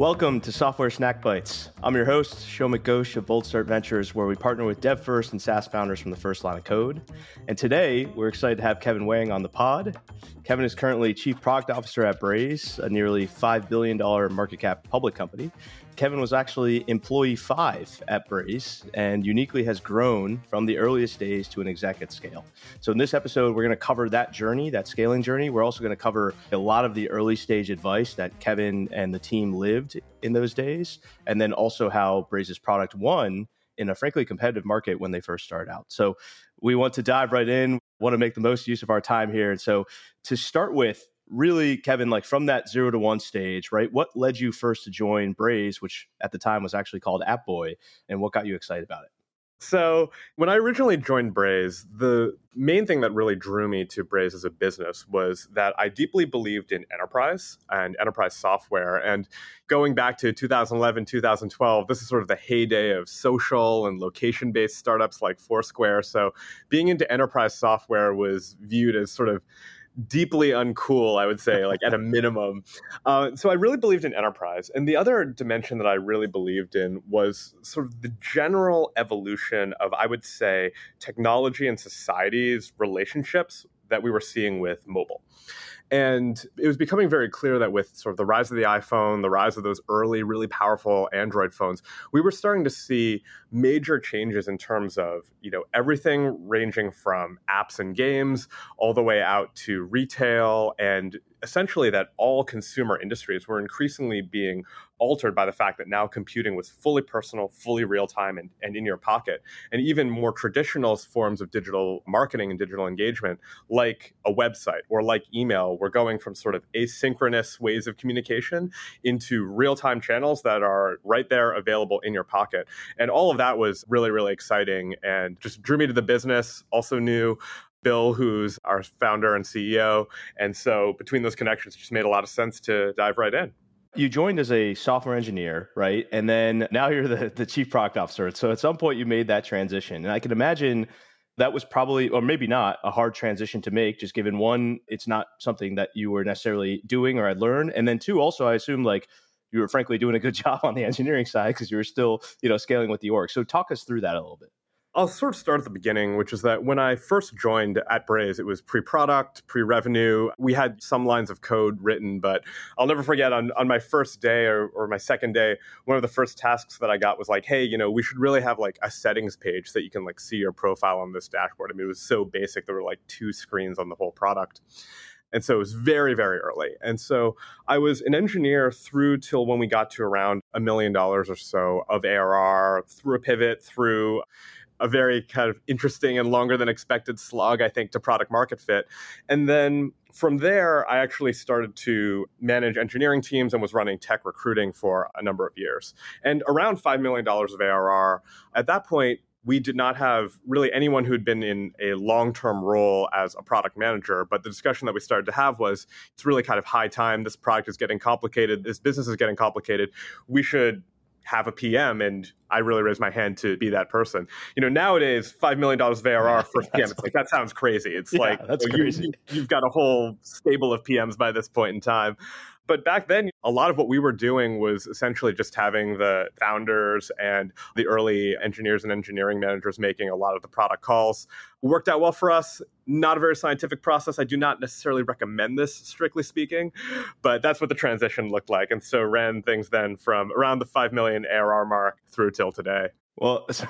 Welcome to Software Snack Bites. I'm your host, Shomik Ghosh of Bold Start Ventures, where we partner with dev first and SaaS founders from the first line of code. And today, we're excited to have Kevin Wang on the pod. Kevin is currently Chief Product Officer at Braze, a nearly $5 billion market cap public company. Kevin was actually employee five at Braze and uniquely has grown from the earliest days to an exec at scale. So, in this episode, we're going to cover that journey, that scaling journey. We're also going to cover a lot of the early stage advice that Kevin and the team lived in those days, and then also how Braze's product won in a frankly competitive market when they first started out. So, we want to dive right in, want to make the most use of our time here. And so, to start with, really, Kevin, like from that zero to one stage, right? What led you first to join Braze, which at the time was actually called AppBoy, and what got you excited about it? So, when I originally joined Braze, the main thing that really drew me to Braze as a business was that I deeply believed in enterprise and enterprise software. And going back to 2011, 2012, this is sort of the heyday of social and location based startups like Foursquare. So, being into enterprise software was viewed as sort of deeply uncool, I would say, like at a minimum. Uh, so I really believed in enterprise. And the other dimension that I really believed in was sort of the general evolution of, I would say, technology and society's relationships that we were seeing with mobile. And it was becoming very clear that with sort of the rise of the iPhone, the rise of those early, really powerful Android phones, we were starting to see major changes in terms of, you know, everything ranging from apps and games all the way out to retail and essentially that all consumer industries were increasingly being altered by the fact that now computing was fully personal, fully real time, and, and in your pocket. And even more traditional forms of digital marketing and digital engagement, like a website or like email, were going from sort of asynchronous ways of communication into real time channels that are right there available in your pocket. And all of that was really, really exciting and just drew me to the business. Also knew Bill, who's our founder and CEO. And so between those connections, just made a lot of sense to dive right in. You joined as a software engineer, right? And then now you're the, the chief product officer. So at some point you made that transition. And I can imagine that was probably, or maybe not, a hard transition to make, just given one, it's not something that you were necessarily doing or had learned. And then two, also, I assume like you were frankly doing a good job on the engineering side because you were still, you know, scaling with the org. So talk us through that a little bit. I'll sort of start at the beginning, which is that when I first joined at Braze, it was pre product, pre revenue. We had some lines of code written, but I'll never forget on, on my first day or, or my second day, one of the first tasks that I got was like, hey, you know, we should really have like a settings page so that you can like see your profile on this dashboard. I mean, it was so basic. There were like two screens on the whole product. And so it was very, very early. And so I was an engineer through till when we got to around a million dollars or so of ARR through a pivot, through a very kind of interesting and longer than expected slog, I think, to product market fit. And then from there, I actually started to manage engineering teams and was running tech recruiting for a number of years. And around $5 million of ARR, at that point, we did not have really anyone who'd been in a long term role as a product manager. But the discussion that we started to have was it's really kind of high time. This product is getting complicated. This business is getting complicated. We should have a PM and I really raise my hand to be that person. You know, nowadays, $5 million of ARR for PM, it's like, that sounds crazy. It's yeah, like, that's crazy. You, you've got a whole stable of PMs by this point in time. But back then, a lot of what we were doing was essentially just having the founders and the early engineers and engineering managers making a lot of the product calls. It worked out well for us. Not a very scientific process. I do not necessarily recommend this, strictly speaking, but that's what the transition looked like. And so ran things then from around the 5 million ARR mark through till today. Well, so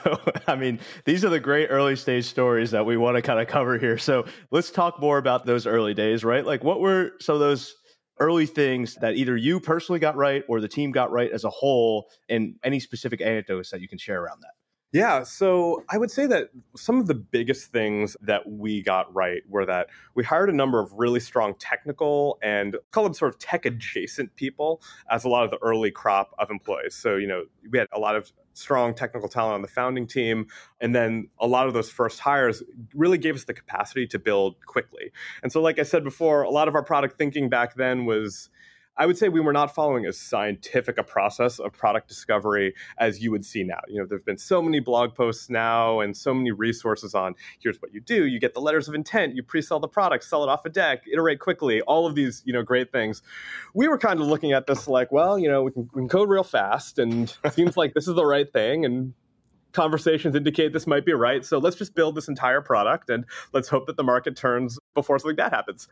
I mean, these are the great early stage stories that we want to kind of cover here. So let's talk more about those early days, right? Like, what were some of those early things that either you personally got right or the team got right as a whole, and any specific anecdotes that you can share around that? Yeah, so I would say that some of the biggest things that we got right were that we hired a number of really strong technical and call them sort of tech adjacent people as a lot of the early crop of employees. So, you know, we had a lot of strong technical talent on the founding team. And then a lot of those first hires really gave us the capacity to build quickly. And so, like I said before, a lot of our product thinking back then was I would say we were not following as scientific a process of product discovery as you would see now. You know, there's been so many blog posts now and so many resources on here's what you do. You get the letters of intent, you pre-sell the product, sell it off a deck, iterate quickly, all of these, you know, great things. We were kind of looking at this like, well, you know, we can, we can code real fast and it seems like this is the right thing and conversations indicate this might be right. So let's just build this entire product and let's hope that the market turns before something bad happens.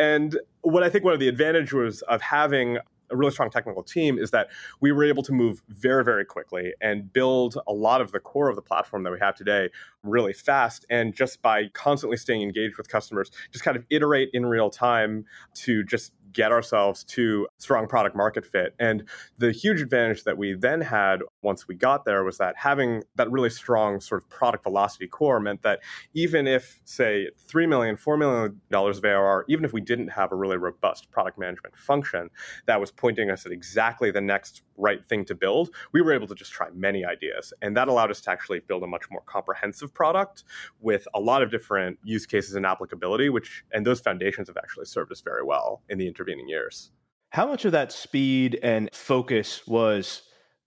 And what I think one of the advantages of having a really strong technical team is that we were able to move very, very quickly and build a lot of the core of the platform that we have today really fast. And just by constantly staying engaged with customers, just kind of iterate in real time to just get ourselves to strong product market fit. And the huge advantage that we then had once we got there was that having that really strong sort of product velocity core meant that even if, say, $3 million, $4 million of ARR, even if we didn't have a really robust product management function that was pointing us at exactly the next right thing to build, we were able to just try many ideas. And that allowed us to actually build a much more comprehensive product with a lot of different use cases and applicability, which, and those foundations have actually served us very well in the intervening years. How much of that speed and focus was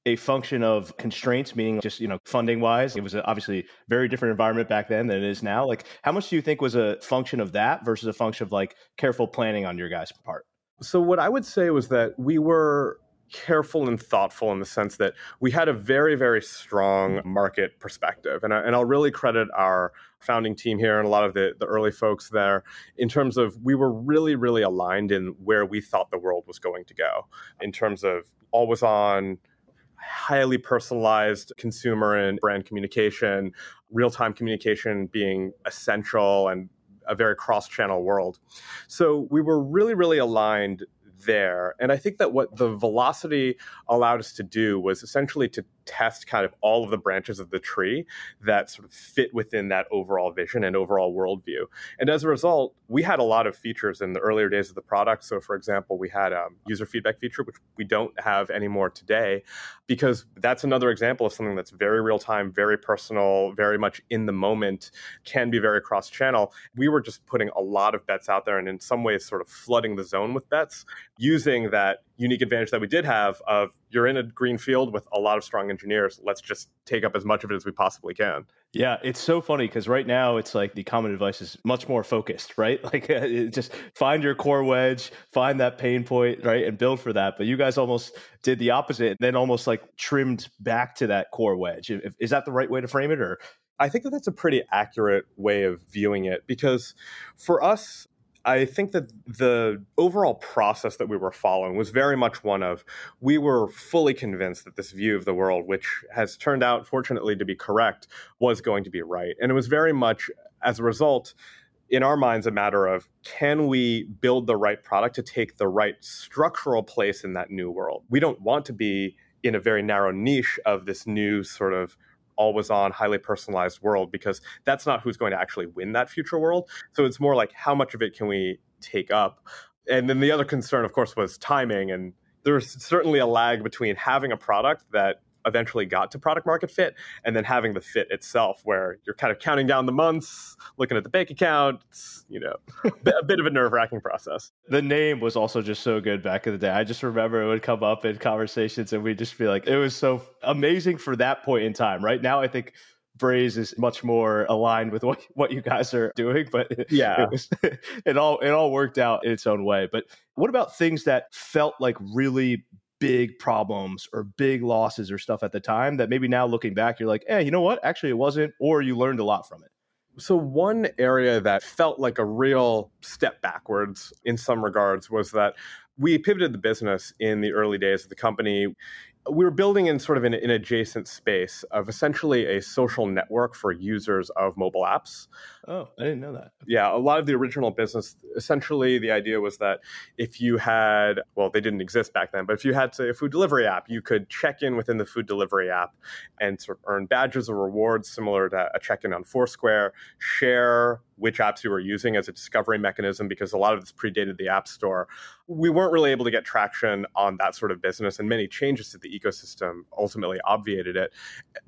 a function of constraints, meaning just you know funding wise? It was obviously very different environment back then than it is now. Like, how much do you think was a function of that versus a function of like careful planning on your guys' part? So what I would say was that we were careful and thoughtful in the sense that we had a very, very strong market perspective. And, I, and I'll really credit our founding team here and a lot of the, the early folks there in terms of we were really, really aligned in where we thought the world was going to go in terms of always on highly personalized consumer and brand communication, real time communication being essential and a very cross channel world. So we were really, really aligned there. And I think that what the velocity allowed us to do was essentially to test kind of all of the branches of the tree that sort of fit within that overall vision and overall worldview. And as a result, we had a lot of features in the earlier days of the product. So, for example, we had a user feedback feature, which we don't have anymore today, because that's another example of something that's very real time, very personal, very much in the moment, can be very cross channel. We were just putting a lot of bets out there and in some ways sort of flooding the zone with bets using that unique advantage that we did have of you're in a green field with a lot of strong engineers. Let's just take up as much of it as we possibly can. Yeah, it's so funny because right now it's like the common advice is much more focused, right? Like uh, just find your core wedge, find that pain point, right, and build for that. But you guys almost did the opposite, and then almost like trimmed back to that core wedge. Is that the right way to frame it, or? I think that that's a pretty accurate way of viewing it because for us, I think that the overall process that we were following was very much one of we were fully convinced that this view of the world, which has turned out, fortunately, to be correct, was going to be right. And it was very much as a result, in our minds, a matter of can we build the right product to take the right structural place in that new world? We don't want to be in a very narrow niche of this new sort of always on, highly personalized world because that's not who's going to actually win that future world. So it's more like how much of it can we take up? And then the other concern, of course, was timing. And there's certainly a lag between having a product that eventually got to product market fit and then having the fit itself where you're kind of counting down the months looking at the bank account it's, you know a bit of a nerve-wracking process. The name was also just so good back in the day. I just remember it would come up in conversations and we'd just be like it was so amazing for that point in time. Right now i think Braze is much more aligned with what, what you guys are doing, but yeah, it, was, it all it all worked out in its own way. But what about things that felt like really big problems or big losses or stuff at the time that maybe now looking back, you're like, hey, you know what? Actually, it wasn't, or you learned a lot from it. So, one area that felt like a real step backwards in some regards was that we pivoted the business in the early days of the company we were building in sort of an, an, adjacent space of essentially a social network for users of mobile apps. Oh, I didn't know that. Yeah, a lot of the original business, essentially, the idea was that if you had, well, they didn't exist back then, but if you had, say, a food delivery app, you could check in within the food delivery app and sort of earn badges or rewards similar to a check in on Foursquare, share which apps you were using as a discovery mechanism because a lot of this predated the App Store. We weren't really able to get traction on that sort of business, and many changes to the ecosystem ultimately obviated it.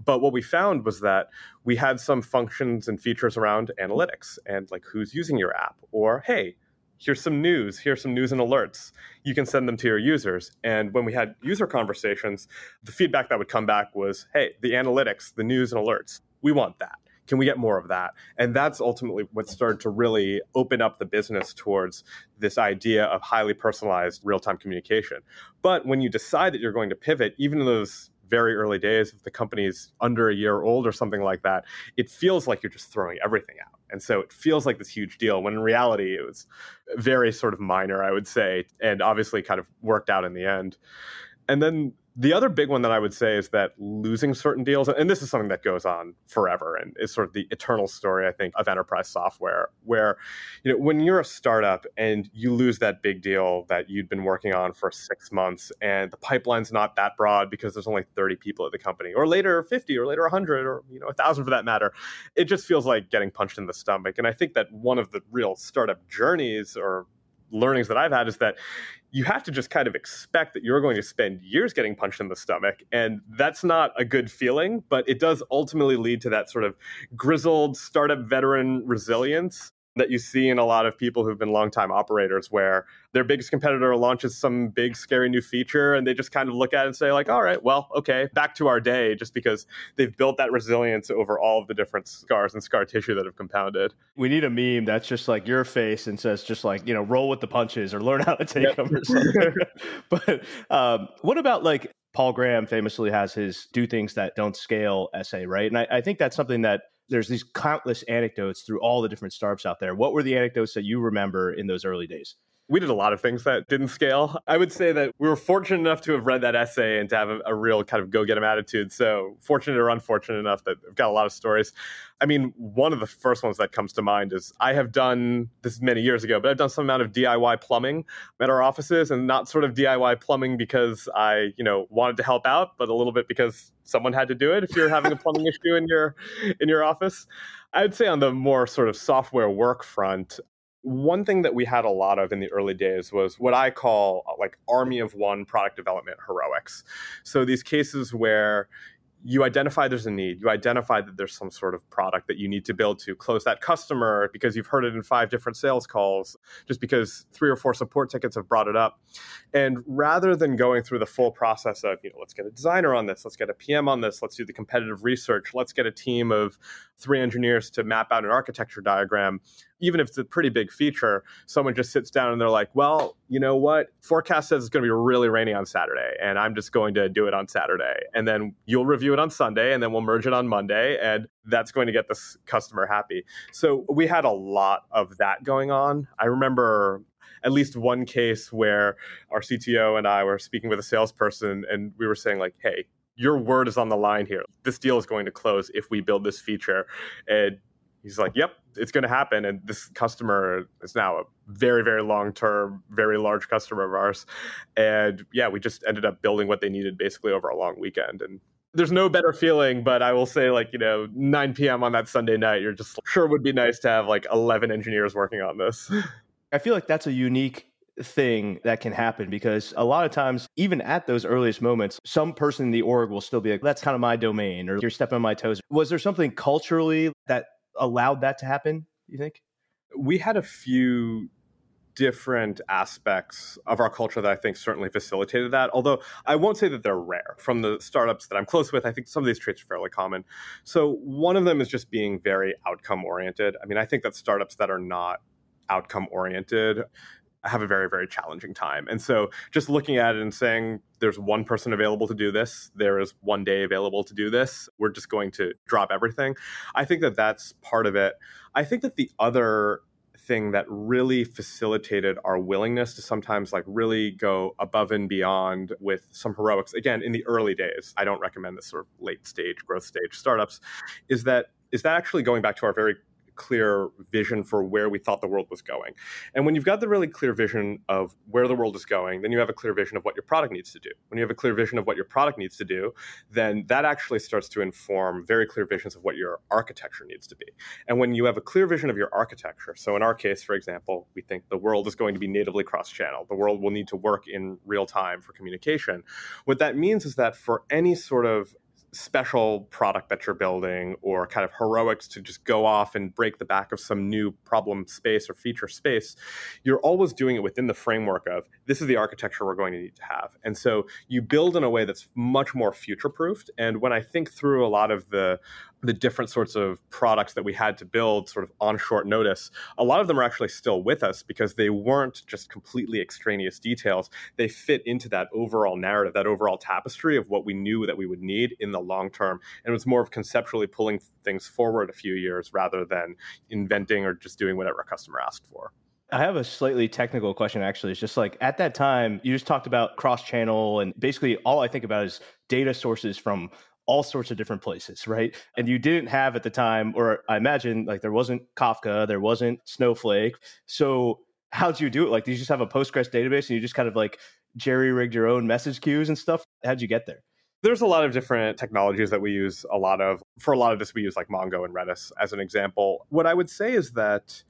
But what we found was that we had some functions and features around analytics and like who's using your app, or hey, here's some news, here's some news and alerts. You can send them to your users. And when we had user conversations, the feedback that would come back was, hey, the analytics, the news and alerts, we want that. Can we get more of that? And that's ultimately what started to really open up the business towards this idea of highly personalized real time communication. But when you decide that you're going to pivot, even those very early days, if the company is under a year old or something like that, it feels like you're just throwing everything out. And so it feels like this huge deal when in reality it was very sort of minor, I would say, and obviously kind of worked out in the end. And then the other big one that I would say is that losing certain deals, and this is something that goes on forever and is sort of the eternal story, I think, of enterprise software, where, you know, when you're a startup and you lose that big deal that you'd been working on for six months and the pipeline's not that broad because there's only 30 people at the company, or later 50, or later 100, or, you know, 1,000 for that matter, it just feels like getting punched in the stomach. And I think that one of the real startup journeys or learnings that I've had is that you have to just kind of expect that you're going to spend years getting punched in the stomach. And that's not a good feeling, but it does ultimately lead to that sort of grizzled startup veteran resilience that you see in a lot of people who've been longtime operators where their biggest competitor launches some big scary new feature and they just kind of look at it and say like all right well okay back to our day just because they've built that resilience over all of the different scars and scar tissue that have compounded. We need a meme that's just like your face and says just like you know roll with the punches or learn how to take yep. them or something. But um, what about like paul graham famously has his do things that don't scale essay right? And I, I think that's something that there's these countless anecdotes through all the different startups out there. What were the anecdotes that you remember in those early days? We did a lot of things that didn't scale. I would say that we were fortunate enough to have read that essay and to have a, a real kind of go get 'em attitude. So, fortunate or unfortunate enough that I've got a lot of stories. I mean, one of the first ones that comes to mind is I have done this many years ago, but I've done some amount of DIY plumbing at our offices and not sort of DIY plumbing because I, you know, wanted to help out, but a little bit because someone had to do it if you're having a plumbing issue in your in your office. I'd say on the more sort of software work front, one thing that we had a lot of in the early days was what I call uh, like army of one product development heroics. So these cases where you identify there's a need you identify that there's some sort of product that you need to build to close that customer because you've heard it in five different sales calls just because three or four support tickets have brought it up and rather than going through the full process of you know let's get a designer on this let's get a pm on this let's do the competitive research let's get a team of three engineers to map out an architecture diagram even if it's a pretty big feature, someone just sits down and they're like, well, you know what? Forecast says it's going to be really rainy on Saturday, and I'm just going to do it on Saturday. And then you'll review it on Sunday, and then we'll merge it on Monday, and that's going to get this customer happy. So we had a lot of that going on. I remember at least one case where our CTO and I were speaking with a salesperson, and we were saying, like, hey, your word is on the line here. This deal is going to close if we build this feature. And he's like, "Yep, it's going to happen." And this customer is now a very, very long term, very large customer of ours. And yeah, we just ended up building what they needed basically over a long weekend. And there's no better feeling, but I will say, like you know, 9 p.m. on that Sunday night, you're just sure would be nice to have like 11 engineers working on this. I feel like that's a unique thing that can happen because a lot of times, even at those earliest moments, some person in the org will still be like, that's kind of my domain or you're stepping on my toes. Was there something culturally that allowed that to happen, you think? We had a few different aspects of our culture that I think certainly facilitated that. Although I won't say that they're rare. From the startups that I'm close with, I think some of these traits are fairly common. So one of them is just being very outcome oriented. I mean, I think that startups that are not outcome oriented have a very very challenging time. And so just looking at it and saying there's one person available to do this. There is one day available to do this. We're just going to drop everything. I think that that's part of it. I think that the other thing that really facilitated our willingness to sometimes like really go above and beyond with some heroics again in the early days i don't recommend this sort of late stage growth stage startups is that is that actually going back to our very clear vision for where we thought the world was going. And when you've got the really clear vision of where the world is going, then you have a clear vision of what your product needs to do. When you have a clear vision of what your product needs to do, then that actually starts to inform very clear visions of what your architecture needs to be. And when you have a clear vision of your architecture, so in our case, for example, we think the world is going to be natively cross channel, the world will need to work in real time for communication. What that means is that for any sort of special product that you're building or kind of heroics to just go off and break the back of some new problem space or feature space, you're always doing it within the framework of this is the architecture we're going to need to have. And so you build in a way that's much more future proofed. And when I think through a lot of the the different sorts of products that we had to build sort of on short notice, a lot of them are actually still with us because they weren't just completely extraneous details. They fit into that overall narrative, that overall tapestry of what we knew that we would need in the long term. And it was more of conceptually pulling things forward a few years rather than inventing or just doing whatever a customer asked for. I have a slightly technical question actually. It's just like at that time, you just talked about cross channel, and basically all I think about is data sources from all sorts of different places, right? And you didn't have at the time, or I imagine like there wasn't Kafka, there wasn't Snowflake. So how'd you do it? Like, did you just have a Postgres database and you just kind of like jerry rigged your own message queues and stuff? How'd you get there? There's a lot of different technologies that we use a lot of. For a lot of this, we use like Mongo and Redis as an example. What I would say is that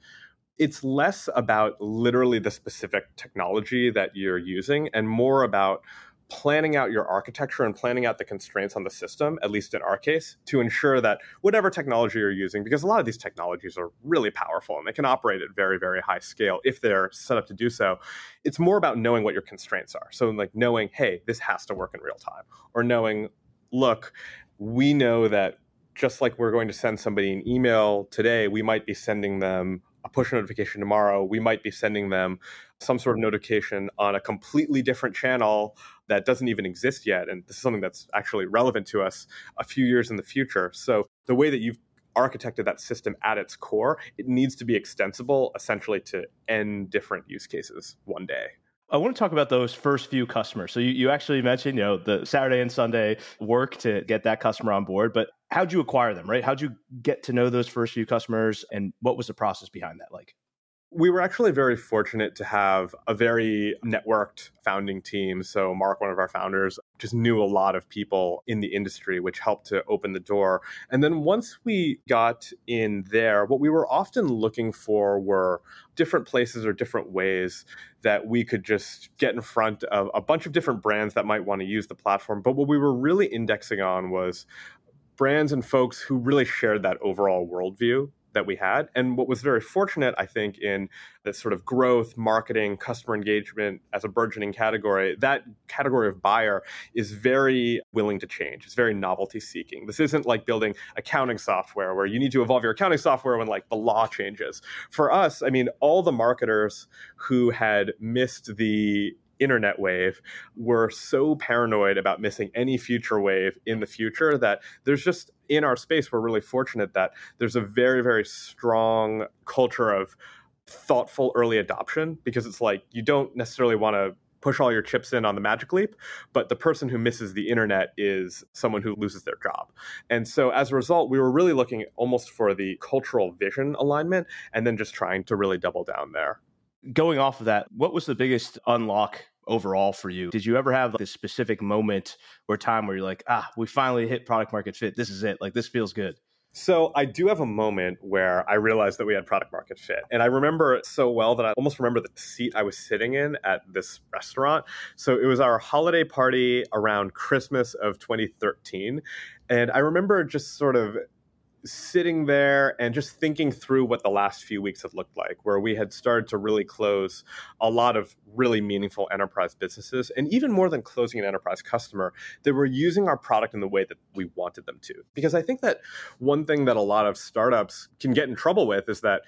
it's less about literally the specific technology that you're using and more about planning out your architecture and planning out the constraints on the system, at least in our case, to ensure that whatever technology you're using, because a lot of these technologies are really powerful and they can operate at very, very high scale if they're set up to do so, it's more about knowing what your constraints are. So, like knowing, hey, this has to work in real time, or knowing, look, we know that just like we're going to send somebody an email today, we might be sending them a push notification tomorrow. We might be sending them some sort of notification on a completely different channel that doesn't even exist yet. And this is something that's actually relevant to us a few years in the future. So the way that you've architected that system at its core, it needs to be extensible essentially to n different use cases one day. I want to talk about those first few customers. So you, you actually mentioned, you know, the Saturday and Sunday work to get that customer on board, but how'd you acquire them, right? How'd you get to know those first few customers and what was the process behind that like? We were actually very fortunate to have a very networked founding team. So, Mark, one of our founders, just knew a lot of people in the industry, which helped to open the door. And then once we got in there, what we were often looking for were different places or different ways that we could just get in front of a bunch of different brands that might want to use the platform. But what we were really indexing on was brands and folks who really shared that overall worldview that we had. And what was very fortunate, I think, in this sort of growth, marketing, customer engagement as a burgeoning category, that category of buyer is very willing to change. It's very novelty seeking. This isn't like building accounting software where you need to evolve your accounting software when like the law changes. For us, I mean, all the marketers who had missed the internet wave were so paranoid about missing any future wave in the future that there's just in our space we're really fortunate that there's a very very strong culture of thoughtful early adoption because it's like you don't necessarily want to push all your chips in on the magic leap but the person who misses the internet is someone who loses their job. And so as a result we were really looking almost for the cultural vision alignment and then just trying to really double down there going off of that, what was the biggest unlock overall for you? Did you ever have this specific moment or time where you're like, ah, we finally hit product market fit. This is it. Like this feels good. So I do have a moment where I realized that we had product market fit. And I remember it so well that I almost remember the seat I was sitting in at this restaurant. So it was our holiday party around Christmas of 2013. And I remember just sort of sitting there and just thinking through what the last few weeks have looked like, where we had started to really close a lot of really meaningful enterprise businesses. And even more than closing an enterprise customer, they were using our product in the way that we wanted them to. Because I think that one thing that a lot of startups can get in trouble with is that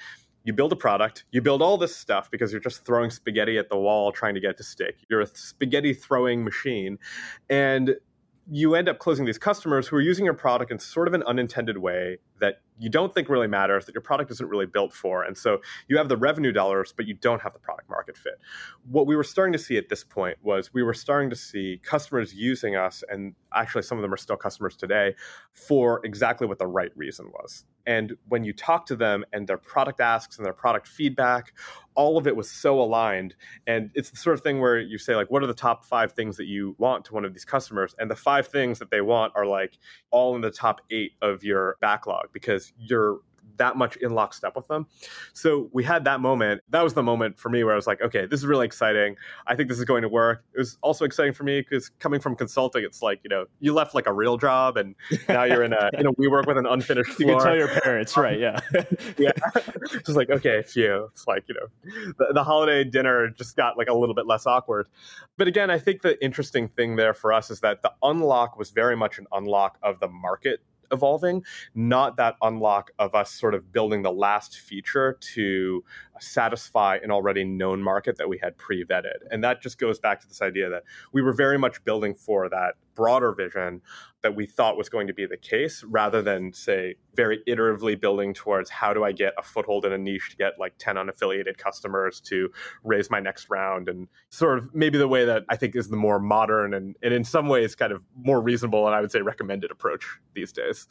you build a product, you build all this stuff because you're just throwing spaghetti at the wall trying to get to stick. You're a spaghetti throwing machine. And you end up closing these customers who are using your product in sort of an unintended way that you don't think really matters, that your product isn't really built for. And so you have the revenue dollars, but you don't have the product market fit. What we were starting to see at this point was we were starting to see customers using us, and actually some of them are still customers today, for exactly what the right reason was. And when you talk to them and their product asks and their product feedback, all of it was so aligned. And it's the sort of thing where you say, like, what are the top five things that you want to one of these customers? And the five things that they want are like all in the top eight of your backlog because you're that much in lockstep with them. So we had that moment. That was the moment for me where I was like, okay, this is really exciting. I think this is going to work. It was also exciting for me because coming from consulting, it's like, you know, you left like a real job and now you're in a, you know, WeWork with an unfinished floor. You can tell your parents, right? Yeah. yeah. Just like, okay, phew. It's like, you know, the, the holiday dinner just got like a little bit less awkward. But again, I think the interesting thing there for us is that the unlock was very much an unlock of the market evolving, not that unlock of us sort of building the last feature to satisfy an already known market that we had pre vetted. And that just goes back to this idea that we were very much building for that broader vision that we thought was going to be the case rather than, say, very iteratively building towards how do I get a foothold in a niche to get like 10 unaffiliated customers to raise my next round and sort of maybe the way that I think is the more modern and, and in some ways kind of more reasonable and I would say recommended approach these days.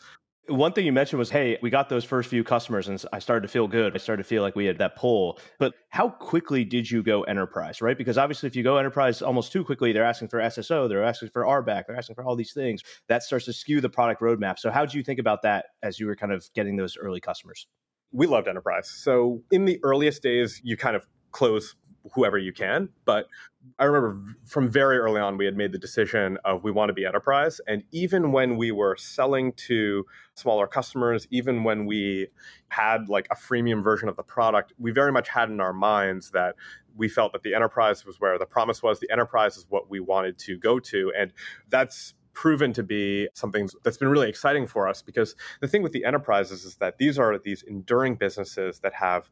One thing you mentioned was, hey, we got those first few customers and I started to feel good. I started to feel like we had that pull. But how quickly did you go enterprise, right? Because obviously, if you go enterprise almost too quickly, they're asking for SSO, they're asking for RBAC, they're asking for all these things. That starts to skew the product roadmap. So, how did you think about that as you were kind of getting those early customers? We loved enterprise. So, in the earliest days, you kind of close whoever you can. But I remember from very early on, we had made the decision of we want to be enterprise. And even when we were selling to smaller customers, even when we had like a freemium version of the product, we very much had in our minds that we felt that the enterprise was where the promise was. The enterprise is what we wanted to go to. And that's proven to be something that's been really exciting for us because the thing with the enterprises is that these are these enduring businesses that have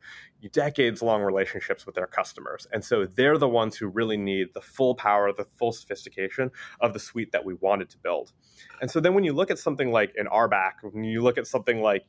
decades long relationships with their customers. And so they're the ones who really need the full power, the full sophistication of the suite that we wanted to build. And so then when you look at something like an RBAC, when you look at something like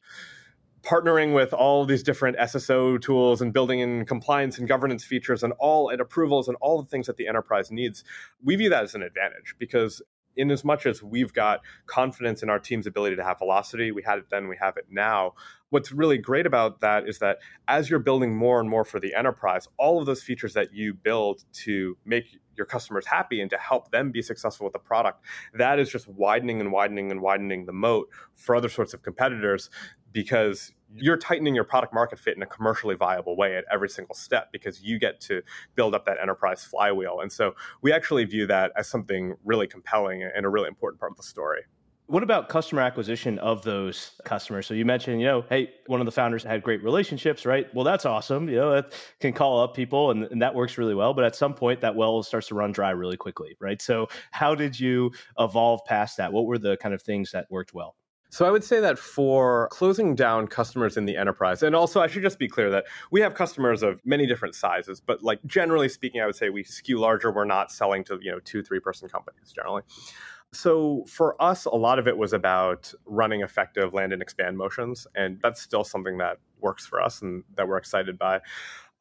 partnering with all these different SSO tools and building in compliance and governance features and all and approvals and all the things that the enterprise needs, we view that as an advantage because in as much as we've got confidence in our team's ability to have velocity, we had it then, we have it now. What's really great about that is that as you're building more and more for the enterprise, all of those features that you build to make your customers happy and to help them be successful with the product, that is just widening and widening and widening the moat for other sorts of competitors because you're tightening your product market fit in a commercially viable way at every single step because you get to build up that enterprise flywheel. And so we actually view that as something really compelling and a really important part of the story. What about customer acquisition of those customers? So you mentioned, you know, hey, one of the founders had great relationships, right? Well, that's awesome. You know, that can call up people and, and that works really well. But at some point, that well starts to run dry really quickly, right? So how did you evolve past that? What were the kind of things that worked well? So I would say that for closing down customers in the enterprise, and also I should just be clear that we have customers of many different sizes, but like generally speaking, I would say we skew larger. We're not selling to you know two, three person companies generally. So for us, a lot of it was about running effective land and expand motions, and that's still something that works for us and that we're excited by.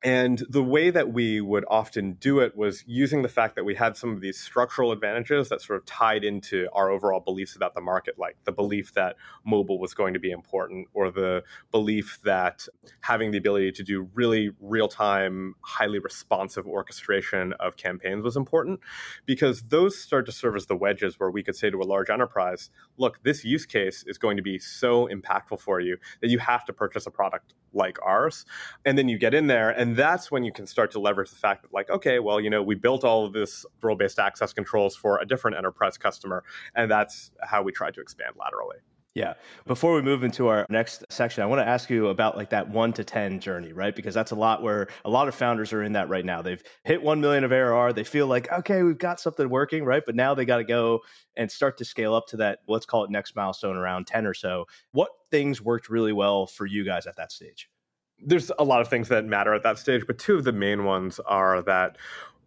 And the way that we would often do it was using the fact that we had some of these structural advantages that sort of tied into our overall beliefs about the market, like the belief that mobile was going to be important, or the belief that having the ability to do really real time, highly responsive orchestration of campaigns was important, because those start to serve as the wedges where we could say to a large enterprise, look, this use case is going to be so impactful for you that you have to purchase a product like ours. And then you get in there and that's when you can start to leverage the fact that like okay well you know we built all of this role based access controls for a different enterprise customer and that's how we try to expand laterally yeah. Before we move into our next section, I want to ask you about like that one to 10 journey, right? Because that's a lot where a lot of founders are in that right now. They've hit 1 million of ARR. They feel like, okay, we've got something working, right? But now they got to go and start to scale up to that, let's call it next milestone around 10 or so. What things worked really well for you guys at that stage? there's a lot of things that matter at that stage, but two of the main ones are that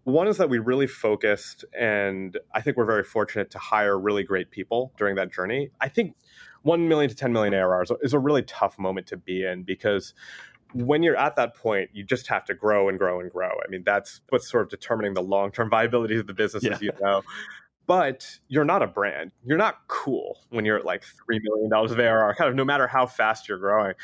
one is that we really focused, and I think we're very fortunate to hire really great people during that journey. I think 1 million to 10 million ARR is a really tough moment to be in because when you're at that point, you just have to grow and grow and grow. I mean, that's what's sort of determining the long term viability of the business, yeah. as you know but you're not a brand. You're not cool when you're at like $3 million of ARR, kind of no matter how fast you're growing.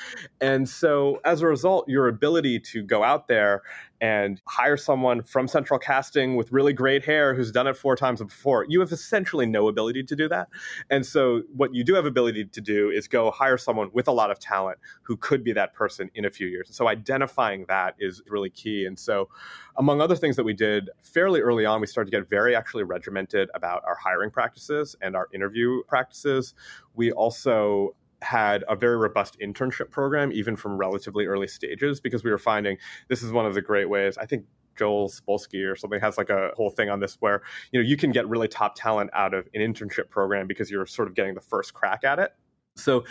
And so as a result, your ability to go out there and hire someone from central casting with really great hair who's done it four times before, you have essentially no ability to do that. And so, what you do have ability to do is go hire someone with a lot of talent who could be that person in a few years. So, identifying that is really key. And so, among other things that we did fairly early on, we started to get very actually regimented about our hiring practices and our interview practices. We also had a very robust internship program, even from relatively early stages, because we were finding this is one of the great ways. I think Joel Spolsky or something has like a whole thing on this where you know you can get really top talent out of an internship program because you're sort of getting the first crack at it. So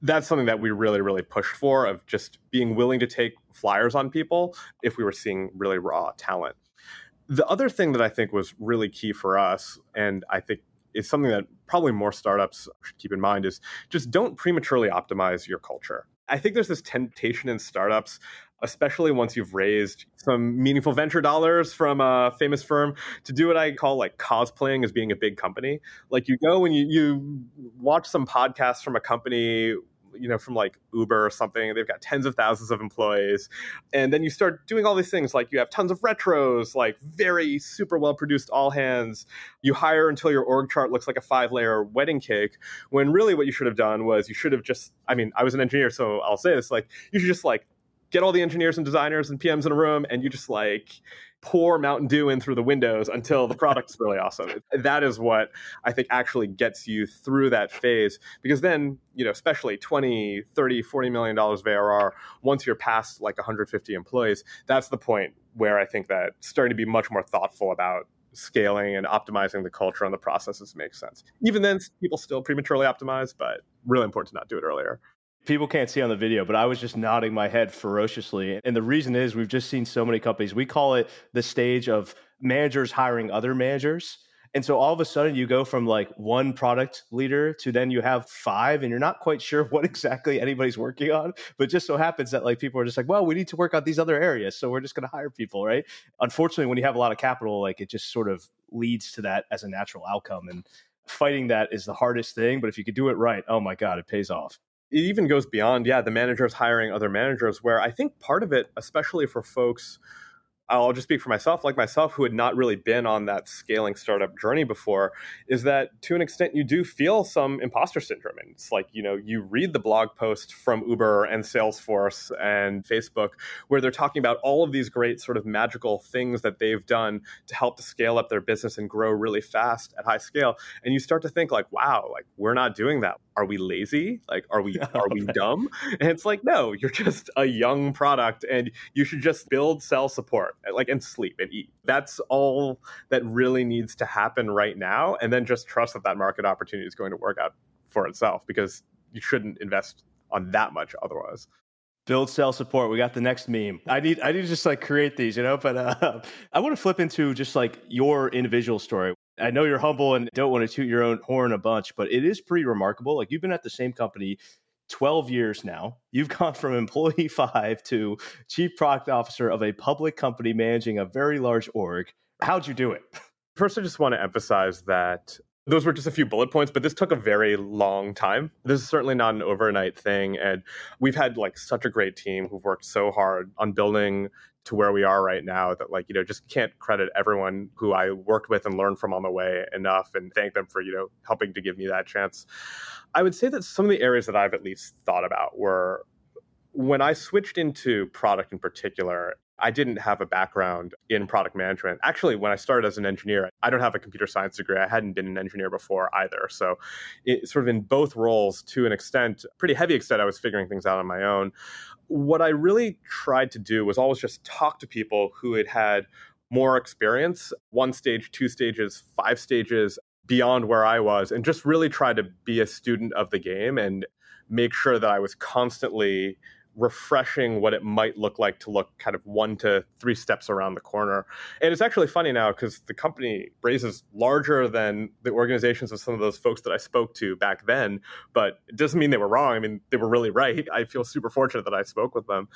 that's something that we really really pushed for of just being willing to take flyers on people if we were seeing really raw talent. The other thing that I think was really key for us, and I think is something that probably more startups should keep in mind is just don't prematurely optimize your culture. I think there's this temptation in startups, especially once you've raised some meaningful venture dollars from a famous firm, to do what I call like cosplaying as being a big company. Like you go and you, you watch some podcasts from a company you know, from like Uber or something. They've got tens of thousands of employees. And then you start doing all these things like you have tons of retros, like very super well produced all hands. You hire until your org chart looks like a five layer wedding cake. When really what you should have done was you should have just, I mean, I was an engineer, so I'll say this like, you should just like get all the engineers and designers and PMs in a room and you just like pour Mountain Dew in through the windows until the product's really awesome. That is what I think actually gets you through that phase because then, you know, especially 20, 30, 40 million dollars of ARR, once you're past like 150 employees, that's the point where I think that starting to be much more thoughtful about scaling and optimizing the culture and the processes makes sense. Even then, people still prematurely optimize, but really important to not do it earlier. People can't see on the video, but I was just nodding my head ferociously. And the reason is we've just seen so many companies. We call it the stage of managers hiring other managers. And so all of a sudden you go from like one product leader to then you have five and you're not quite sure what exactly anybody's working on. But just so happens that like people are just like, well, we need to work on these other areas. So we're just going to hire people, right? Unfortunately, when you have a lot of capital, like it just sort of leads to that as a natural outcome. And fighting that is the hardest thing. But if you could do it right, oh my God, it pays off it even goes beyond, yeah, the managers hiring other managers, where I think part of it, especially for folks I'll just speak for myself, like myself, who had not really been on that scaling startup journey before, is that to an extent you do feel some imposter syndrome. And it's like, you know, you read the blog post from Uber and Salesforce and Facebook where they're talking about all of these great sort of magical things that they've done to help to scale up their business and grow really fast at high scale. And you start to think like, wow, like we're not doing that. Are we lazy? Like, are we are we dumb? And it's like, no, you're just a young product and you should just build, sell, support like and sleep and eat. That's all that really needs to happen right now, and then just trust that that market opportunity is going to work out for itself because you shouldn't invest on that much otherwise. Build, sell, support. We got the next meme. I need, I need to just like create these, you know. But uh, I want to flip into just like your individual story. I know you're humble and don't want to toot your own horn a bunch, but it is pretty remarkable. Like you've been at the same company 12 years now. You've gone from employee five to chief product officer of a public company managing a very large org. How'd you do it? First, I just want to emphasize that those were just a few bullet points, but this took a very long time. This is certainly not an overnight thing. And we've had like such a great team who've worked so hard on building to where we are right now that like, you know, just can't credit everyone who I worked with and learned from on the way enough and thank them for, you know, helping to give me that chance. I would say that some of the areas that I've at least thought about were when I switched into product in particular, I didn't have a background in product management. Actually, when I started as an engineer, I don't have a computer science degree. I hadn't been an engineer before either. So, it, sort of in both roles, to an extent, pretty heavy extent, I was figuring things out on my own. What I really tried to do was always just talk to people who had had more experience one stage, two stages, five stages beyond where I was, and just really try to be a student of the game and make sure that I was constantly refreshing what it might look like to look kind of one to three steps around the corner. And it's actually funny now because the company is larger than the organizations of some of those folks that I spoke to back then, but it doesn't mean they were wrong. I mean, they were really right. I feel super fortunate that I spoke with them.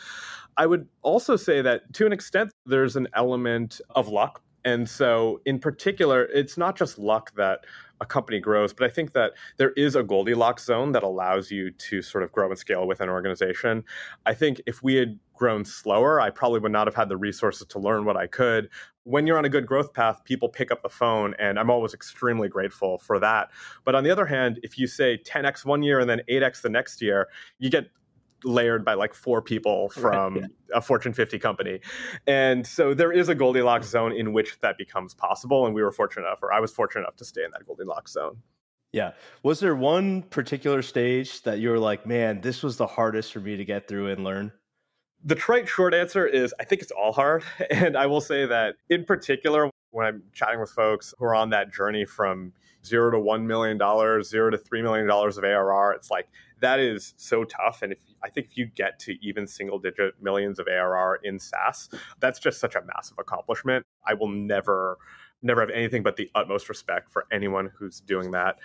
I would also say that to an extent, there's an element of luck and so, in particular, it's not just luck that a company grows, but I think that there is a Goldilocks zone that allows you to sort of grow and scale with an organization. I think if we had grown slower, I probably would not have had the resources to learn what I could. When you're on a good growth path, people pick up the phone, and I'm always extremely grateful for that. But on the other hand, if you say 10x one year and then 8x the next year, you get layered by like four people from yeah. a Fortune 50 company. And so there is a Goldilocks zone in which that becomes possible. And we were fortunate enough, or I was fortunate enough to stay in that Goldilocks zone. Yeah. Was there one particular stage that you were like, man, this was the hardest for me to get through and learn? The trite short answer is I think it's all hard. And I will say that in particular, when I'm chatting with folks who are on that journey from zero to $1 million, zero to $3 million of ARR, it's like that is so tough. And if I think if you get to even single digit millions of ARR in SaaS, that's just such a massive accomplishment. I will never never have anything but the utmost respect for anyone who's doing that.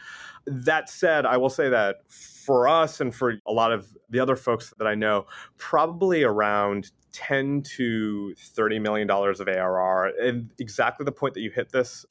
That said, I will say that for us and for a lot of the other folks that I know, probably around 10 to 30 million dollars of ARR and exactly the point that you hit this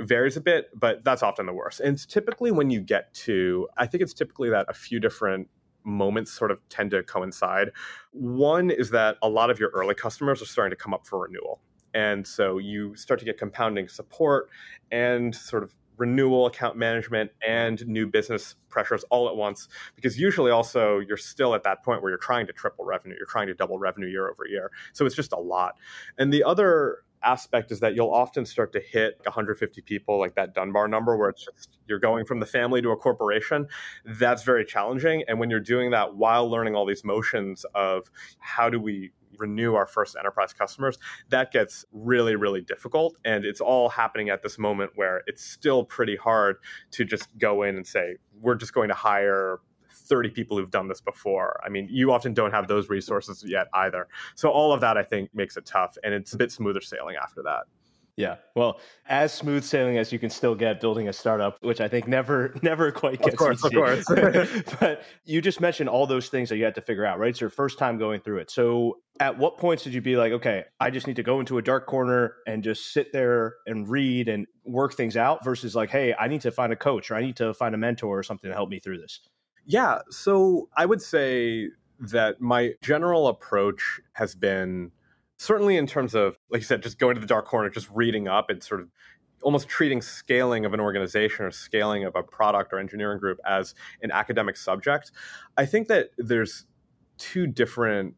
varies a bit, but that's often the worst. And it's typically when you get to, I think it's typically that a few different moments sort of tend to coincide. One is that a lot of your early customers are starting to come up for renewal. And so you start to get compounding support and sort of renewal account management and new business pressures all at once because usually also you're still at that point where you're trying to triple revenue you're trying to double revenue year over year so it's just a lot and the other aspect is that you'll often start to hit 150 people, like that Dunbar number, where it's just you're going from the family to a corporation. That's very challenging. And when you're doing that while learning all these motions of how do we renew our first enterprise customers, that gets really, really difficult. And it's all happening at this moment where it's still pretty hard to just go in and say, we're just going to hire 30 people who've done this before. I mean, you often don't have those resources yet either. So all of that I think makes it tough and it's a bit smoother sailing after that. Yeah. Well, as smooth sailing as you can still get building a startup, which I think never never quite gets Of course, easy. of course. but you just mentioned all those things that you had to figure out, right? It's your first time going through it. So at what points did you be like, okay, I just need to go into a dark corner and just sit there and read and work things out versus like, hey, I need to find a coach or I need to find a mentor or something to help me through this? Yeah. So I would say that my general approach has been certainly in terms of, like you said, just going to the dark corner, just reading up and sort of almost treating scaling of an organization or scaling of a product or engineering group as an academic subject. I think that there's two different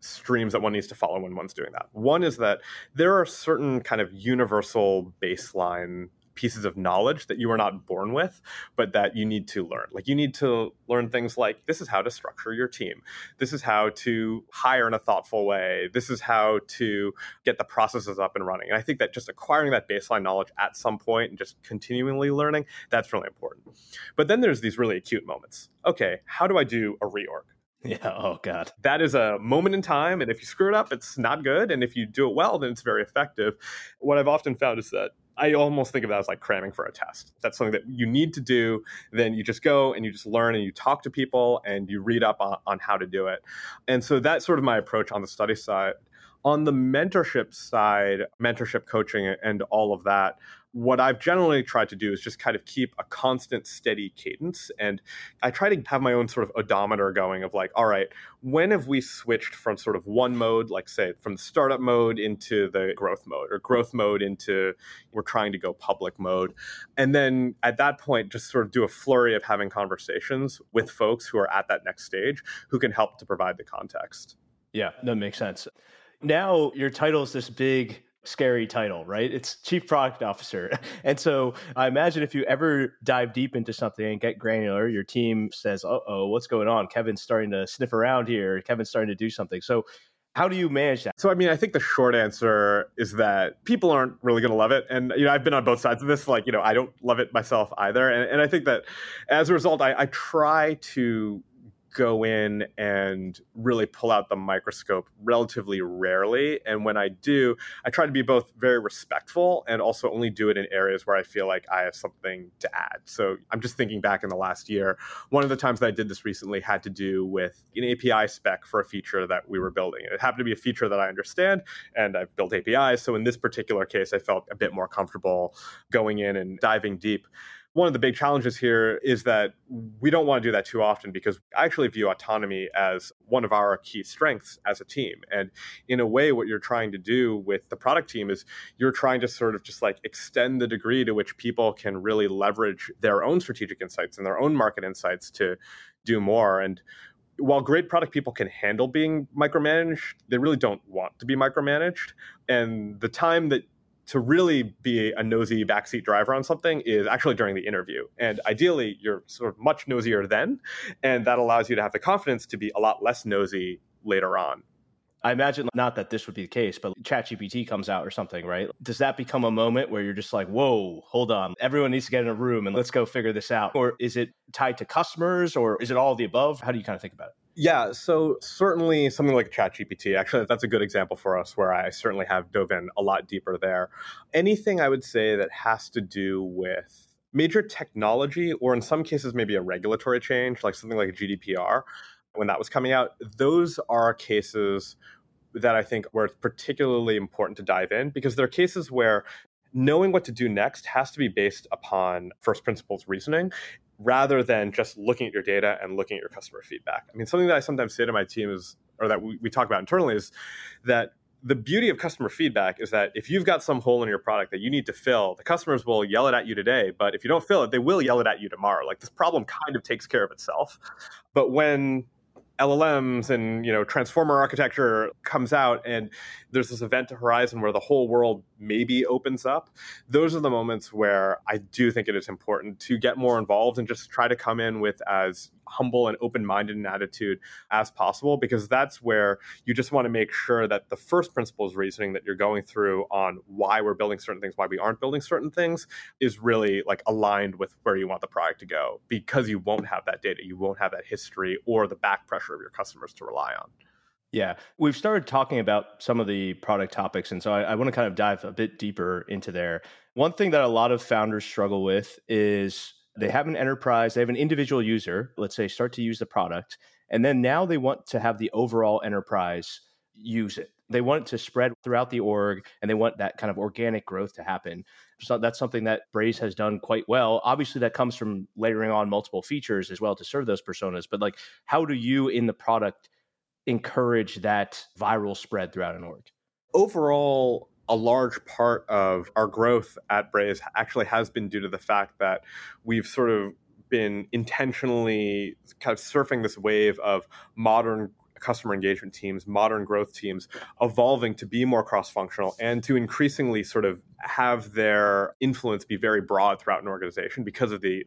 streams that one needs to follow when one's doing that. One is that there are certain kind of universal baseline pieces of knowledge that you are not born with, but that you need to learn. Like you need to learn things like this is how to structure your team. This is how to hire in a thoughtful way. This is how to get the processes up and running. And I think that just acquiring that baseline knowledge at some point and just continually learning, that's really important. But then there's these really acute moments. Okay, how do I do a reorg? Yeah. Oh, God. That is a moment in time. And if you screw it up, it's not good. And if you do it well, then it's very effective. What I've often found is that I almost think of that as like cramming for a test. That's something that you need to do. Then you just go and you just learn and you talk to people and you read up on, on how to do it. And so that's sort of my approach on the study side. On the mentorship side, mentorship coaching and all of that, what I've generally tried to do is just kind of keep a constant, steady cadence. And I try to have my own sort of odometer going of like, all right, when have we switched from sort of one mode, like say from the startup mode into the growth mode or growth mode into we're trying to go public mode. And then at that point, just sort of do a flurry of having conversations with folks who are at that next stage who can help to provide the context. Yeah, that makes sense. Now your title is this big scary title, right? It's chief product officer. And so I imagine if you ever dive deep into something and get granular, your team says, uh oh, what's going on? Kevin's starting to sniff around here. Kevin's starting to do something. So how do you manage that? So, I mean, I think the short answer is that people aren't really going to love it. And, you know, I've been on both sides of this. Like, you know, I don't love it myself either. And, and I think that as a result, I, I try to go in and really pull out the microscope relatively rarely. And when I do, I try to be both very respectful and also only do it in areas where I feel like I have something to add. So I'm just thinking back in the last year, one of the times that I did this recently had to do with an API spec for a feature that we were building. It happened to be a feature that I understand and I've built APIs. So in this particular case, I felt a bit more comfortable going in and diving deep one of the big challenges here is that we don't want to do that too often because I actually view autonomy as one of our key strengths as a team. And in a way, what you're trying to do with the product team is you're trying to sort of just like extend the degree to which people can really leverage their own strategic insights and their own market insights to do more. And while great product people can handle being micromanaged, they really don't want to be micromanaged. And the time that to really be a nosy backseat driver on something is actually during the interview. And ideally, you're sort of much nosier then. And that allows you to have the confidence to be a lot less nosy later on. I imagine not that this would be the case, but ChatGPT comes out or something, right? Does that become a moment where you're just like, whoa, hold on, everyone needs to get in a room and let's go figure this out? Or is it tied to customers or is it all the above? How do you kind of think about it? Yeah, so certainly something like ChatGPT, actually, that's a good example for us where I certainly have dove in a lot deeper there. Anything I would say that has to do with major technology, or in some cases, maybe a regulatory change, like something like GDPR, when that was coming out, those are cases that I think were particularly important to dive in because there are cases where knowing what to do next has to be based upon first principles reasoning rather than just looking at your data and looking at your customer feedback. I mean, something that I sometimes say to my team is, or that we, we talk about internally, is that the beauty of customer feedback is that if you've got some hole in your product that you need to fill, the customers will yell it at you today. But if you don't fill it, they will yell it at you tomorrow. Like this problem kind of takes care of itself. But when LLMs and you know transformer architecture comes out and there's this event horizon where the whole world maybe opens up those are the moments where i do think it is important to get more involved and just try to come in with as humble and open-minded an attitude as possible because that's where you just want to make sure that the first principles reasoning that you're going through on why we're building certain things why we aren't building certain things is really like aligned with where you want the product to go because you won't have that data you won't have that history or the back pressure of your customers to rely on yeah, we've started talking about some of the product topics. And so I, I, want to kind of dive a bit deeper into there. One thing that a lot of founders struggle with is they have an enterprise, they have an individual user, let's say, start to use the product. And then now they want to have the overall enterprise use it. They want it to spread throughout the org and they want that kind of organic growth to happen. So that's something that Braze has done quite well. Obviously, that comes from layering on multiple features as well to serve those personas. But like, how do you in the product encourage that viral spread throughout an org? Overall, a large part of our growth at Braze actually has been due to the fact that we've sort of been intentionally kind of surfing this wave of modern customer engagement teams, modern growth teams evolving to be more cross functional and to increasingly sort of have their influence be very broad throughout an organization because of the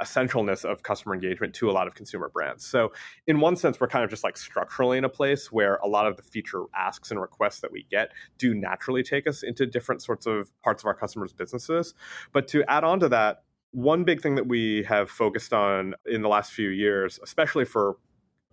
essentialness of customer engagement to a lot of consumer brands. So, in one sense, we're kind of just like structurally in a place where a lot of the feature asks and requests that we get do naturally take us into different sorts of parts of our customers' businesses. But to add on to that, one big thing that we have focused on in the last few years, especially for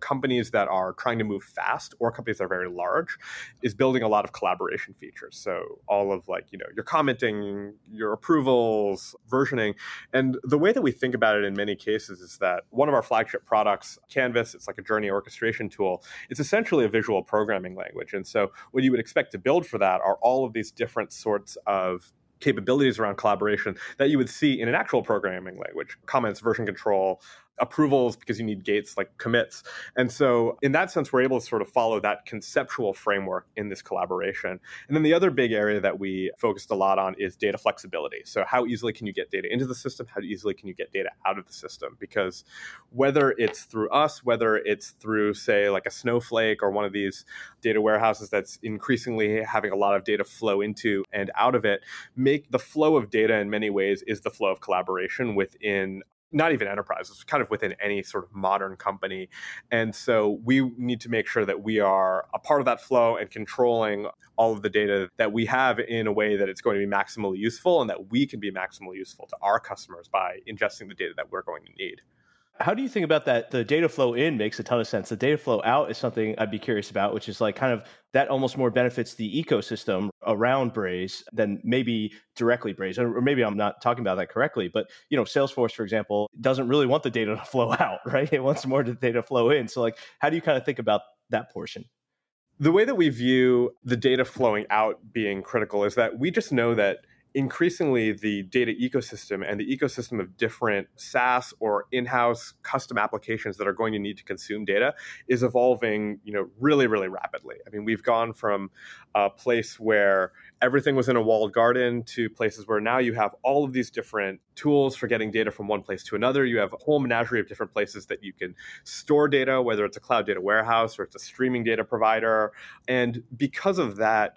companies that are trying to move fast or companies that are very large is building a lot of collaboration features. So all of like, you know, your commenting, your approvals, versioning. And the way that we think about it in many cases is that one of our flagship products, Canvas, it's like a journey orchestration tool. It's essentially a visual programming language. And so what you would expect to build for that are all of these different sorts of capabilities around collaboration that you would see in an actual programming language comments version control approvals because you need gates like commits. And so, in that sense, we're able to sort of follow that conceptual framework in this collaboration. And then the other big area that we focused a lot on is data flexibility. So, how easily can you get data into the system? How easily can you get data out of the system? Because whether it's through us, whether it's through, say, like a Snowflake or one of these data warehouses that's increasingly having a lot of data flow into and out of it, make the flow of data in many ways is the flow of collaboration within not even enterprises, kind of within any sort of modern company. And so we need to make sure that we are a part of that flow and controlling all of the data that we have in a way that it's going to be maximally useful and that we can be maximally useful to our customers by ingesting the data that we're going to need. How do you think about that? The data flow in makes a ton of sense. The data flow out is something I'd be curious about, which is like kind of that almost more benefits the ecosystem around Braze than maybe directly Braze. Or maybe I'm not talking about that correctly, but you know, Salesforce, for example, doesn't really want the data to flow out, right? It wants more data flow in. So like how do you kind of think about that portion? The way that we view the data flowing out being critical is that we just know that increasingly the data ecosystem and the ecosystem of different SaaS or in-house custom applications that are going to need to consume data is evolving, you know, really, really rapidly. I mean, we've gone from a place where everything was in a walled garden to places where now you have all of these different tools for getting data from one place to another. You have a whole menagerie of different places that you can store data, whether it's a cloud data warehouse or it's a streaming data provider. And because of that,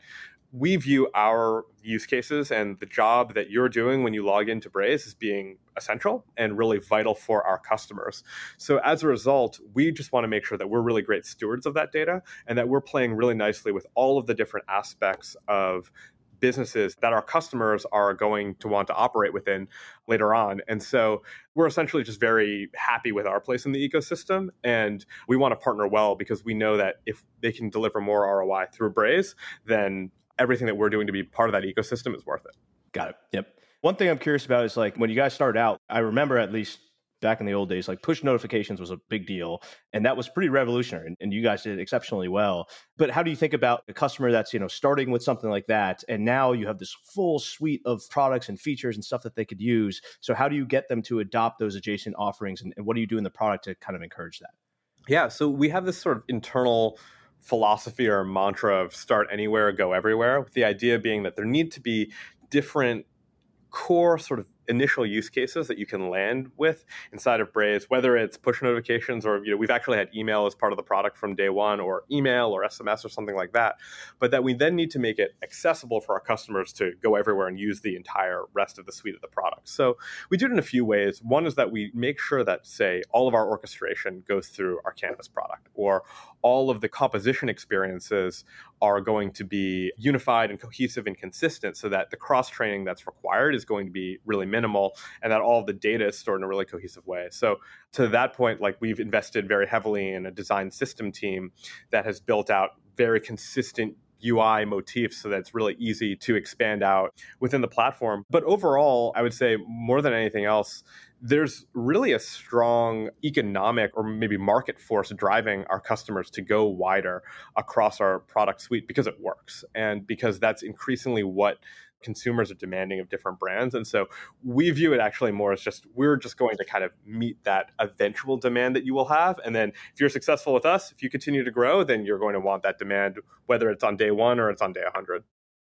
we view our use cases and the job that you're doing when you log into Braze as being essential and really vital for our customers. So as a result, we just want to make sure that we're really great stewards of that data and that we're playing really nicely with all of the different aspects of businesses that our customers are going to want to operate within later on. And so we're essentially just very happy with our place in the ecosystem. And we want to partner well because we know that if they can deliver more ROI through Braze, then everything that we're doing to be part of that ecosystem is worth it. Got it. Yep. One thing I'm curious about is like when you guys started out, I remember at least back in the old days, like push notifications was a big deal. And that was pretty revolutionary. And, and you guys did exceptionally well. But how do you think about a customer that's, you know, starting with something like that? And now you have this full suite of products and features and stuff that they could use. So how do you get them to adopt those adjacent offerings? And, and what do you do in the product to kind of encourage that? Yeah. So we have this sort of internal philosophy or mantra of start anywhere, go everywhere, with the idea being that there need to be different core sort of initial use cases that you can land with inside of Braze, whether it's push notifications or you know we've actually had email as part of the product from day one, or email or SMS or something like that. But that we then need to make it accessible for our customers to go everywhere and use the entire rest of the suite of the product. So we do it in a few ways. One is that we make sure that say all of our orchestration goes through our Canvas product, or all of the composition experiences are going to be unified and cohesive and consistent so that the cross training that's required is going to be really minimal and that all the data is stored in a really cohesive way. So to that point, like we've invested very heavily in a design system team that has built out very consistent UI motifs so that it's really easy to expand out within the platform. But overall, I would say more than anything else, there's really a strong economic or maybe market force driving our customers to go wider across our product suite because it works and because that's increasingly what consumers are demanding of different brands. And so we view it actually more as just we're just going to kind of meet that eventual demand that you will have. And then if you're successful with us, if you continue to grow, then you're going to want that demand, whether it's on day one or it's on day 100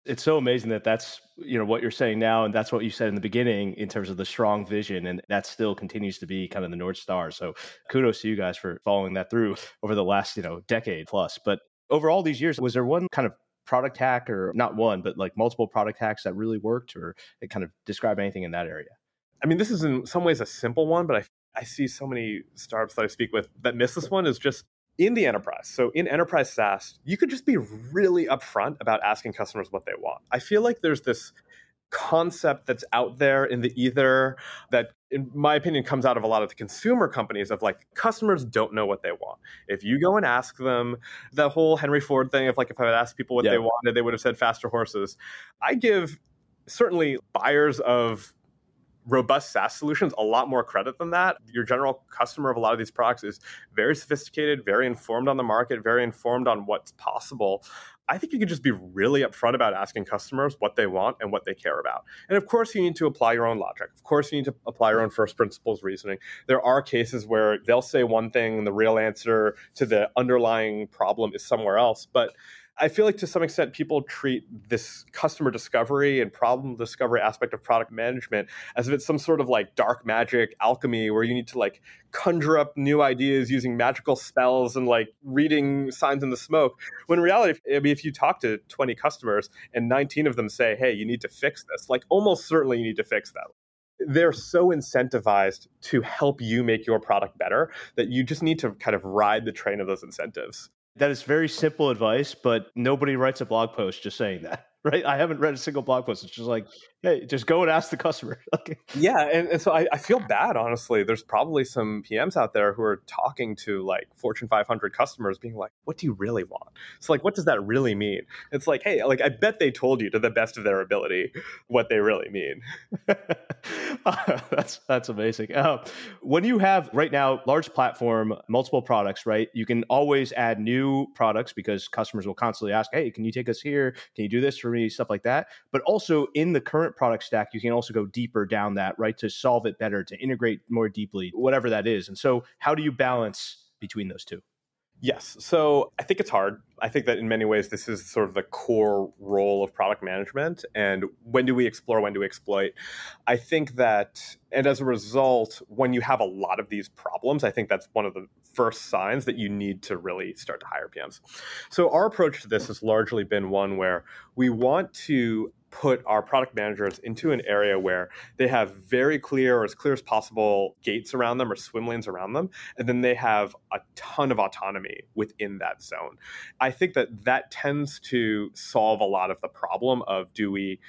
it's so amazing that that's you know what you're saying now and that's what you said in the beginning in terms of the strong vision and that still continues to be kind of the north star. So kudos to you guys for following that through over the last you know decade plus. But over all these years was there one kind of product hack or not one but like multiple product hacks that really worked or it kind of describe anything in that area? I mean this is in some ways a simple one but i I see so many startups that I speak with that miss this one is just in the enterprise, so in enterprise SaaS, you could just be really upfront about asking customers what they want. I feel like there's this concept that's out there in the ether that in my opinion comes out of a lot of the consumer companies of like customers don't know what they want if you go and ask them the whole henry ford thing of like if i had asked people what yeah. they wanted they would have said faster horses i give certainly buyers of robust SaaS solutions a lot more credit than that. Your general customer of a lot of these products is very sophisticated, very informed on the market, very informed on what's possible. I think you can just be really upfront about asking customers what they want and what they care about. And of course, you need to apply your own logic. Of course, you need to apply your own first principles reasoning. There are cases where they'll say one thing and the real answer to the underlying problem is somewhere else. But I feel like to some extent people treat this customer discovery and problem discovery aspect of product management as if it's some sort of like dark magic alchemy where you need to like conjure up new ideas using magical spells and like reading signs in the smoke. When in reality, I mean, if you talk to 20 customers and 19 of them say, hey, you need to fix this, like almost certainly you need to fix that they're so incentivized to help you make your product better that you just need to kind of ride the train of those incentives. That is very simple advice, but nobody writes a blog post just saying that, right? I haven't read a single blog post. It's just like, hey, just go and ask the customer. yeah. And, and so I, I, feel bad, honestly. There's probably some PMs out there who are talking to like Fortune 500 customers being like, what do you really want? So, like, what does that really mean? It's like, hey, like, I bet they told you to the best of their ability what they really mean. that's that's amazing. Uh, when you have right now large platform, multiple products, right? You can always add new products because customers will constantly ask, "Hey, can you take us here? Can you do this for me?" Stuff like that. But also in the current product stack, you can also go deeper down that, right, to solve it better, to integrate more deeply, whatever that is. And so, how do you balance between those two? Yes. So I think it's hard. I think that in many ways, this is sort of the core role of product management. And when do we explore? When do we exploit? I think that, and as a result, when you have a lot of these problems, I think that's one of the first signs that you need to really start to hire PMs. So our approach to this has largely been one where we want to put our product managers into an area where they have very clear or as clear as possible gates around them or swim lanes around them and then they have a ton of autonomy within that zone i think that that tends to solve a lot of the problem of do we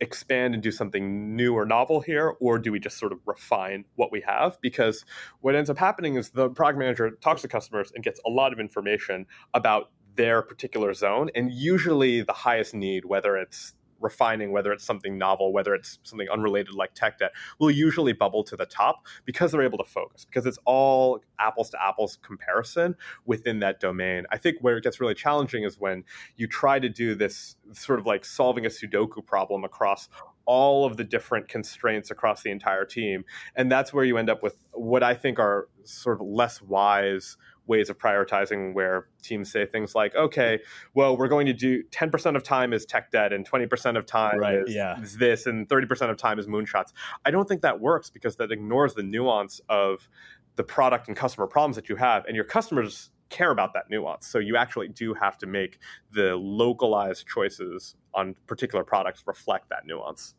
expand and do something new or novel here, or do we just sort of refine what we have? Because what ends up happening is the product manager talks to customers and gets a lot of information about their particular zone, and usually the highest need, whether it's refining, whether it's something novel, whether it's something unrelated like tech debt, will usually bubble to the top because they're able to focus, because it's all apples to apples comparison within that domain. I think where it gets really challenging is when you try to do this sort of like solving a Sudoku problem across all of the different constraints across the entire team. And that's where you end up with what I think are sort of less wise ways of prioritizing where teams say things like, okay, well, we're going to do 10% of time is tech debt and 20% of time right, is, yeah. is this and 30% of time is moonshots. I don't think that works because that ignores the nuance of the product and customer problems that you have. And your customers care about that nuance. So you actually do have to make the localized choices on particular products reflect that nuance.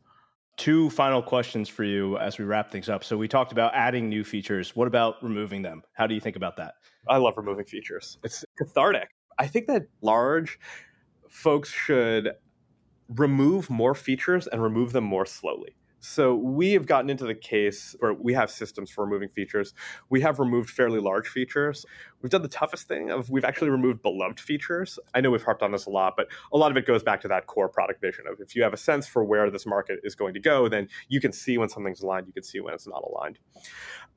Two final questions for you as we wrap things up. So we talked about adding new features. What about removing them? How do you think about that? I love removing features. It's cathartic. I think that large folks should remove more features and remove them more slowly. So we have gotten into the case where we have systems for removing features. We have removed fairly large features. We've done the toughest thing of we've actually removed beloved features. I know we've harped on this a lot, but a lot of it goes back to that core product vision of if you have a sense for where this market is going to go, then you can see when something's aligned, you can see when it's not aligned.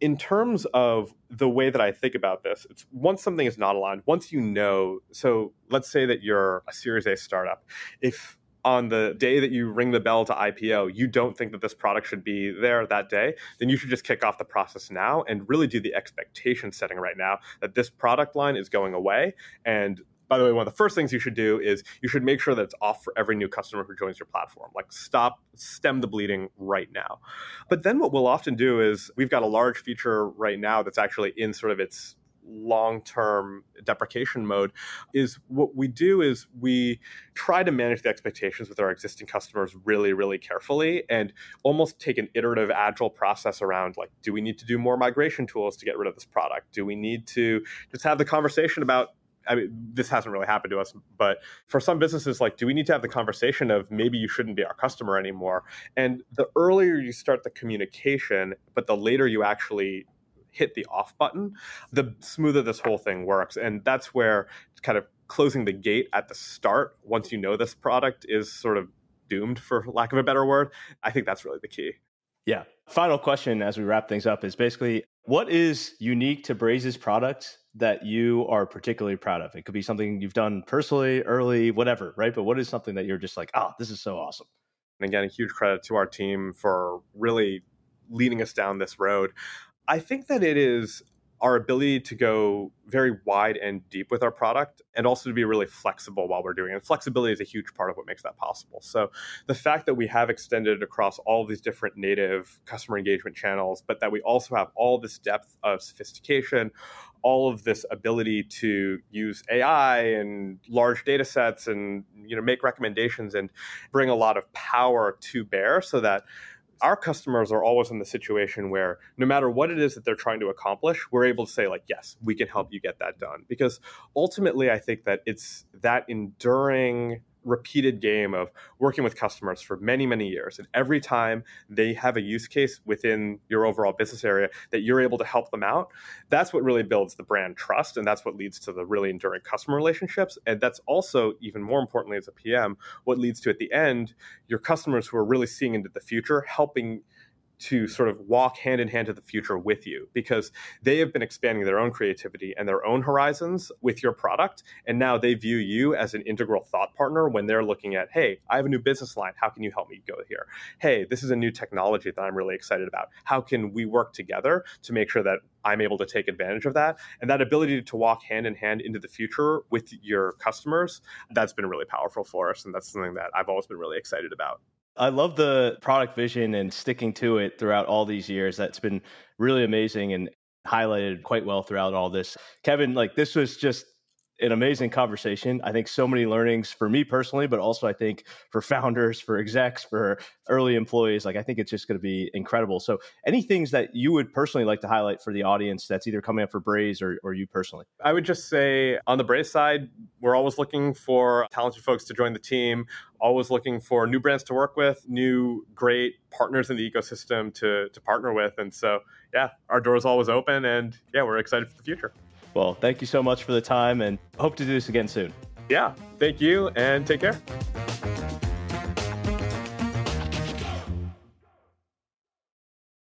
In terms of the way that I think about this, it's once something is not aligned, once you know, so let's say that you're a Series A startup. If on the day that you ring the bell to IPO, you don't think that this product should be there that day, then you should just kick off the process now and really do the expectation setting right now that this product line is going away. And by the way, one of the first things you should do is you should make sure that it's off for every new customer who joins your platform. Like stop, stem the bleeding right now. But then what we'll often do is we've got a large feature right now that's actually in sort of its long term deprecation mode is what we do is we try to manage the expectations with our existing customers really, really carefully and almost take an iterative, agile process around like, do we need to do more migration tools to get rid of this product? Do we need to just have the conversation about I mean, this hasn't really happened to us, but for some businesses, like, do we need to have the conversation of maybe you shouldn't be our customer anymore? And the earlier you start the communication, but the later you actually hit the off button, the smoother this whole thing works. And that's where kind of closing the gate at the start, once you know this product is sort of doomed, for lack of a better word, I think that's really the key. Yeah. Final question as we wrap things up is basically what is unique to Braze's product that you are particularly proud of? It could be something you've done personally, early, whatever, right? But what is something that you're just like, oh, this is so awesome? And again, a huge credit to our team for really leading us down this road. I think that it is our ability to go very wide and deep with our product and also to be really flexible while we're doing it. And flexibility is a huge part of what makes that possible. So the fact that we have extended across all these different native customer engagement channels, but that we also have all this depth of sophistication, all of this ability to use AI and large data sets and you know make recommendations and bring a lot of power to bear so that our customers are always in the situation where no matter what it is that they're trying to accomplish, we're able to say, like, yes, we can help you get that done. Because ultimately, I think that it's that enduring repeated game of working with customers for many, many years. And every time they have a use case within your overall business area that you're able to help them out, that's what really builds the brand trust. And that's what leads to the really enduring customer relationships. And that's also, even more importantly, as a PM, what leads to at the end, your customers who are really seeing into the future, helping to sort of walk hand in hand to the future with you because they have been expanding their own creativity and their own horizons with your product. And now they view you as an integral thought partner when they're looking at, hey, I have a new business line. How can you help me go here? Hey, this is a new technology that I'm really excited about. How can we work together to make sure that I'm able to take advantage of that? And that ability to walk hand in hand into the future with your customers, that's been really powerful for us. And that's something that I've always been really excited about. I love the product vision and sticking to it throughout all these years. That's been really amazing and highlighted quite well throughout all this. Kevin, like this was just an amazing conversation. I think so many learnings for me personally, but also I think for founders, for execs, for early employees. Like I think it's just going to be incredible. So, any things that you would personally like to highlight for the audience that's either coming up for Braze or, or you personally? I would just say on the Braze side, we're always looking for talented folks to join the team. Always looking for new brands to work with, new great partners in the ecosystem to to partner with, and so yeah, our door is always open, and yeah, we're excited for the future. Well, thank you so much for the time and hope to do this again soon. Yeah, thank you and take care.